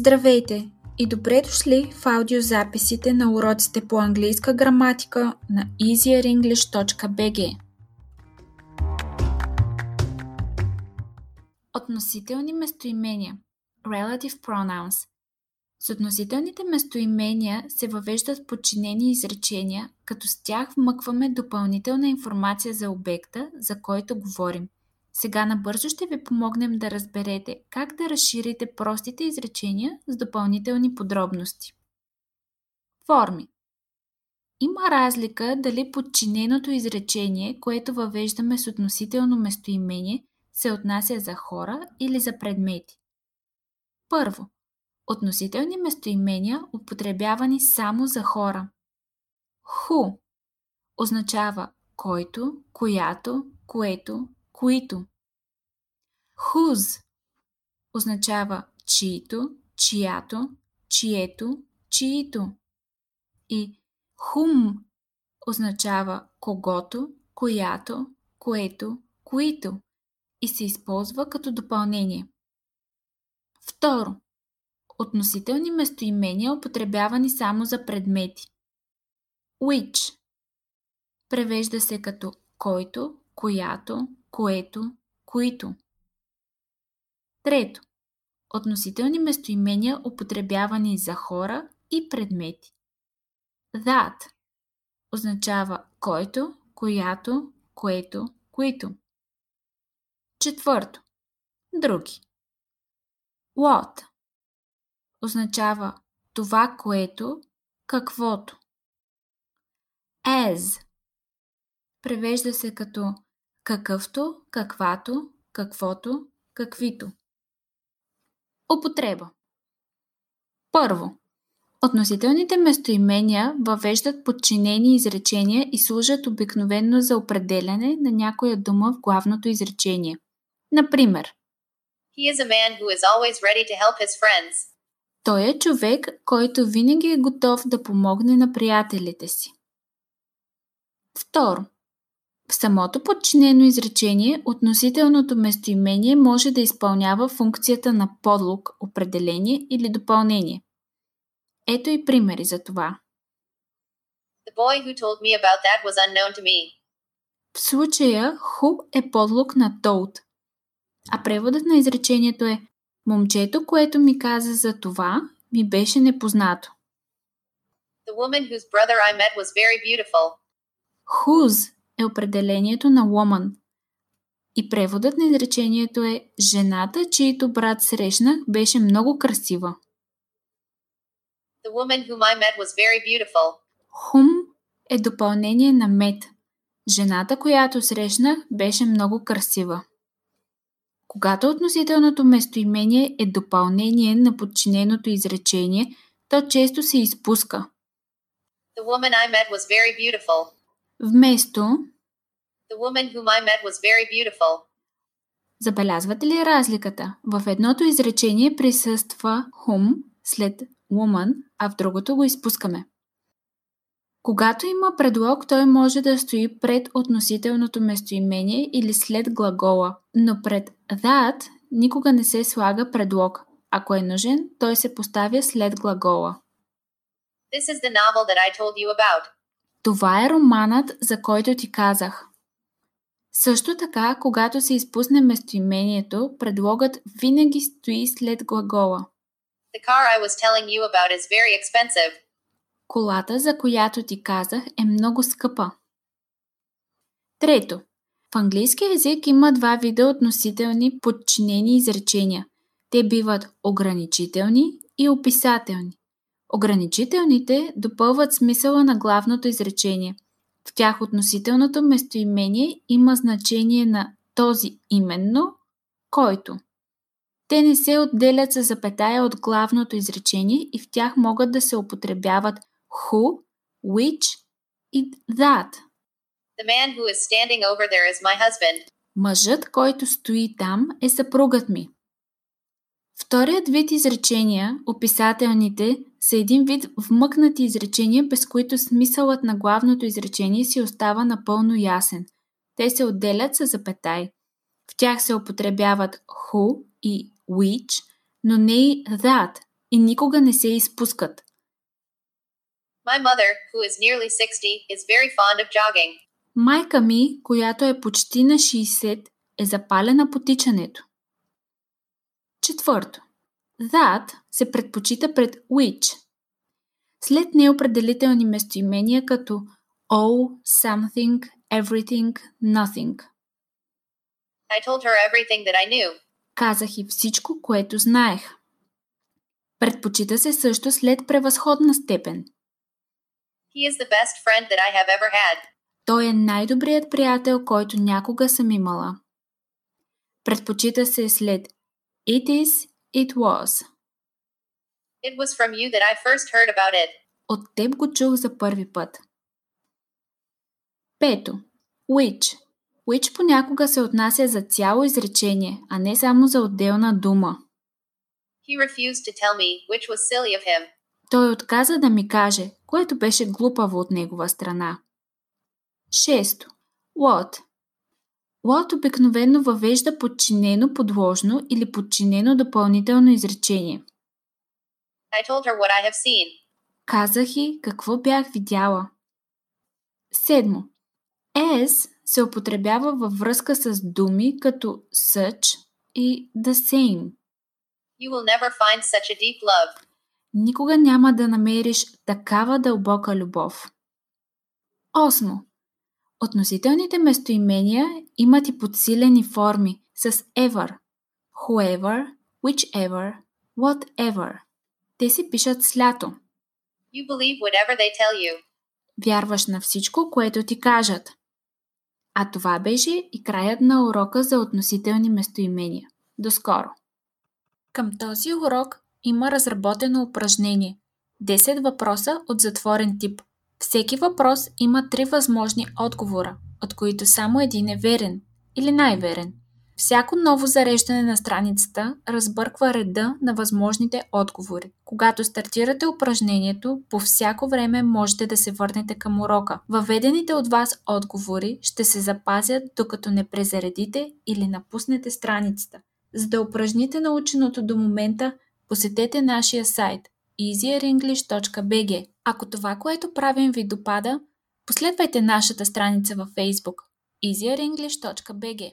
Здравейте и добре дошли в аудиозаписите на уроците по английска граматика на easierenglish.bg. Относителни местоимения Relative pronouns С относителните местоимения се въвеждат подчинени изречения, като с тях вмъкваме допълнителна информация за обекта, за който говорим – сега набързо ще ви помогнем да разберете как да разширите простите изречения с допълнителни подробности. Форми Има разлика дали подчиненото изречение, което въвеждаме с относително местоимение, се отнася за хора или за предмети. Първо, относителни местоимения, употребявани само за хора. Ху означава който, която, което, които. Whose означава чието, чиято, чието, чието. И whom означава когото, която, което, които и се използва като допълнение. Второ. Относителни местоимения, употребявани само за предмети. Which превежда се като който, която, което, които. Трето. Относителни местоимения, употребявани за хора и предмети. That означава който, която, което, които. Четвърто. Други. What означава това, което, каквото. As превежда се като какъвто, каквато, каквото, каквито. Употреба Първо. Относителните местоимения въвеждат подчинени изречения и служат обикновенно за определяне на някоя дума в главното изречение. Например, He is a man who is always ready to help his friends. Той е човек, който винаги е готов да помогне на приятелите си. Второ. В самото подчинено изречение относителното местоимение може да изпълнява функцията на подлог, определение или допълнение. Ето и примери за това. The boy who told me about that was unknown to me. В случая who е подлог на told, а преводът на изречението е Момчето, което ми каза за това, ми беше непознато. The woman whose brother I met was very beautiful. Whose е определението на woman. И преводът на изречението е Жената, чието брат срещнах, беше много красива. The woman whom I met was very beautiful. Whom е допълнение на met. Жената, която срещнах, беше много красива. Когато относителното местоимение е допълнение на подчиненото изречение, то често се изпуска. The woman I met was very beautiful. Вместо The woman whom I met was very beautiful. Забелязвате ли разликата? В едното изречение присъства whom след woman, а в другото го изпускаме. Когато има предлог, той може да стои пред относителното местоимение или след глагола, но пред that никога не се слага предлог. Ако е нужен, той се поставя след глагола. This is the novel that I told you about. Това е романът, за който ти казах. Също така, когато се изпусне местоимението, предлогът винаги стои след глагола. The car I was telling you about is very expensive. Колата, за която ти казах, е много скъпа. Трето. В английски язик има два вида относителни подчинени изречения. Те биват ограничителни и описателни. Ограничителните допълват смисъла на главното изречение. В тях относителното местоимение има значение на този именно, който. Те не се отделят с запетая от главното изречение и в тях могат да се употребяват who, which и that. The man who is standing over there is my husband. Мъжът, който стои там, е съпругът ми. Вторият вид изречения, описателните, са един вид вмъкнати изречения, без които смисълът на главното изречение си остава напълно ясен. Те се отделят с запетай. В тях се употребяват who и which, но не и that, и никога не се изпускат. My mother, who is nearly 60, is very fond of jogging. Майка ми, която е почти на 60, е запалена по тичането. Четвърто. That се предпочита пред which. След неопределителни местоимения като all, something, everything, nothing. I told her everything that I knew. Казах и всичко, което знаех. Предпочита се също след превъзходна степен. He is the best friend that I have ever had. Той е най-добрият приятел, който някога съм имала. Предпочита се след It is, it was. It was from you that I first heard about it. От теб го чух за първи път. Пето. Which. Which понякога се отнася за цяло изречение, а не само за отделна дума. He refused to tell me, which was silly of him. Той отказа да ми каже, което беше глупаво от негова страна. Шесто. What. What обикновено въвежда подчинено подложно или подчинено допълнително изречение. I told her what I have seen. Казах и какво бях видяла. Седмо. As се употребява във връзка с думи като such и the same. You will never find such a deep love. Никога няма да намериш такава дълбока любов. Осмо. Относителните местоимения имат и подсилени форми с ever, whoever, whichever, whatever. Те се пишат с лято. You believe whatever they tell you. Вярваш на всичко, което ти кажат. А това беше и краят на урока за относителни местоимения. До скоро! Към този урок има разработено упражнение 10 въпроса от затворен тип. Всеки въпрос има три възможни отговора, от които само един е верен или най-верен. Всяко ново зареждане на страницата разбърква реда на възможните отговори. Когато стартирате упражнението, по всяко време можете да се върнете към урока. Въведените от вас отговори ще се запазят докато не презаредите или напуснете страницата. За да упражните наученото до момента, посетете нашия сайт easierenglish.bg. Ако това, което правим ви допада, последвайте нашата страница във Facebook easierenglish.bg.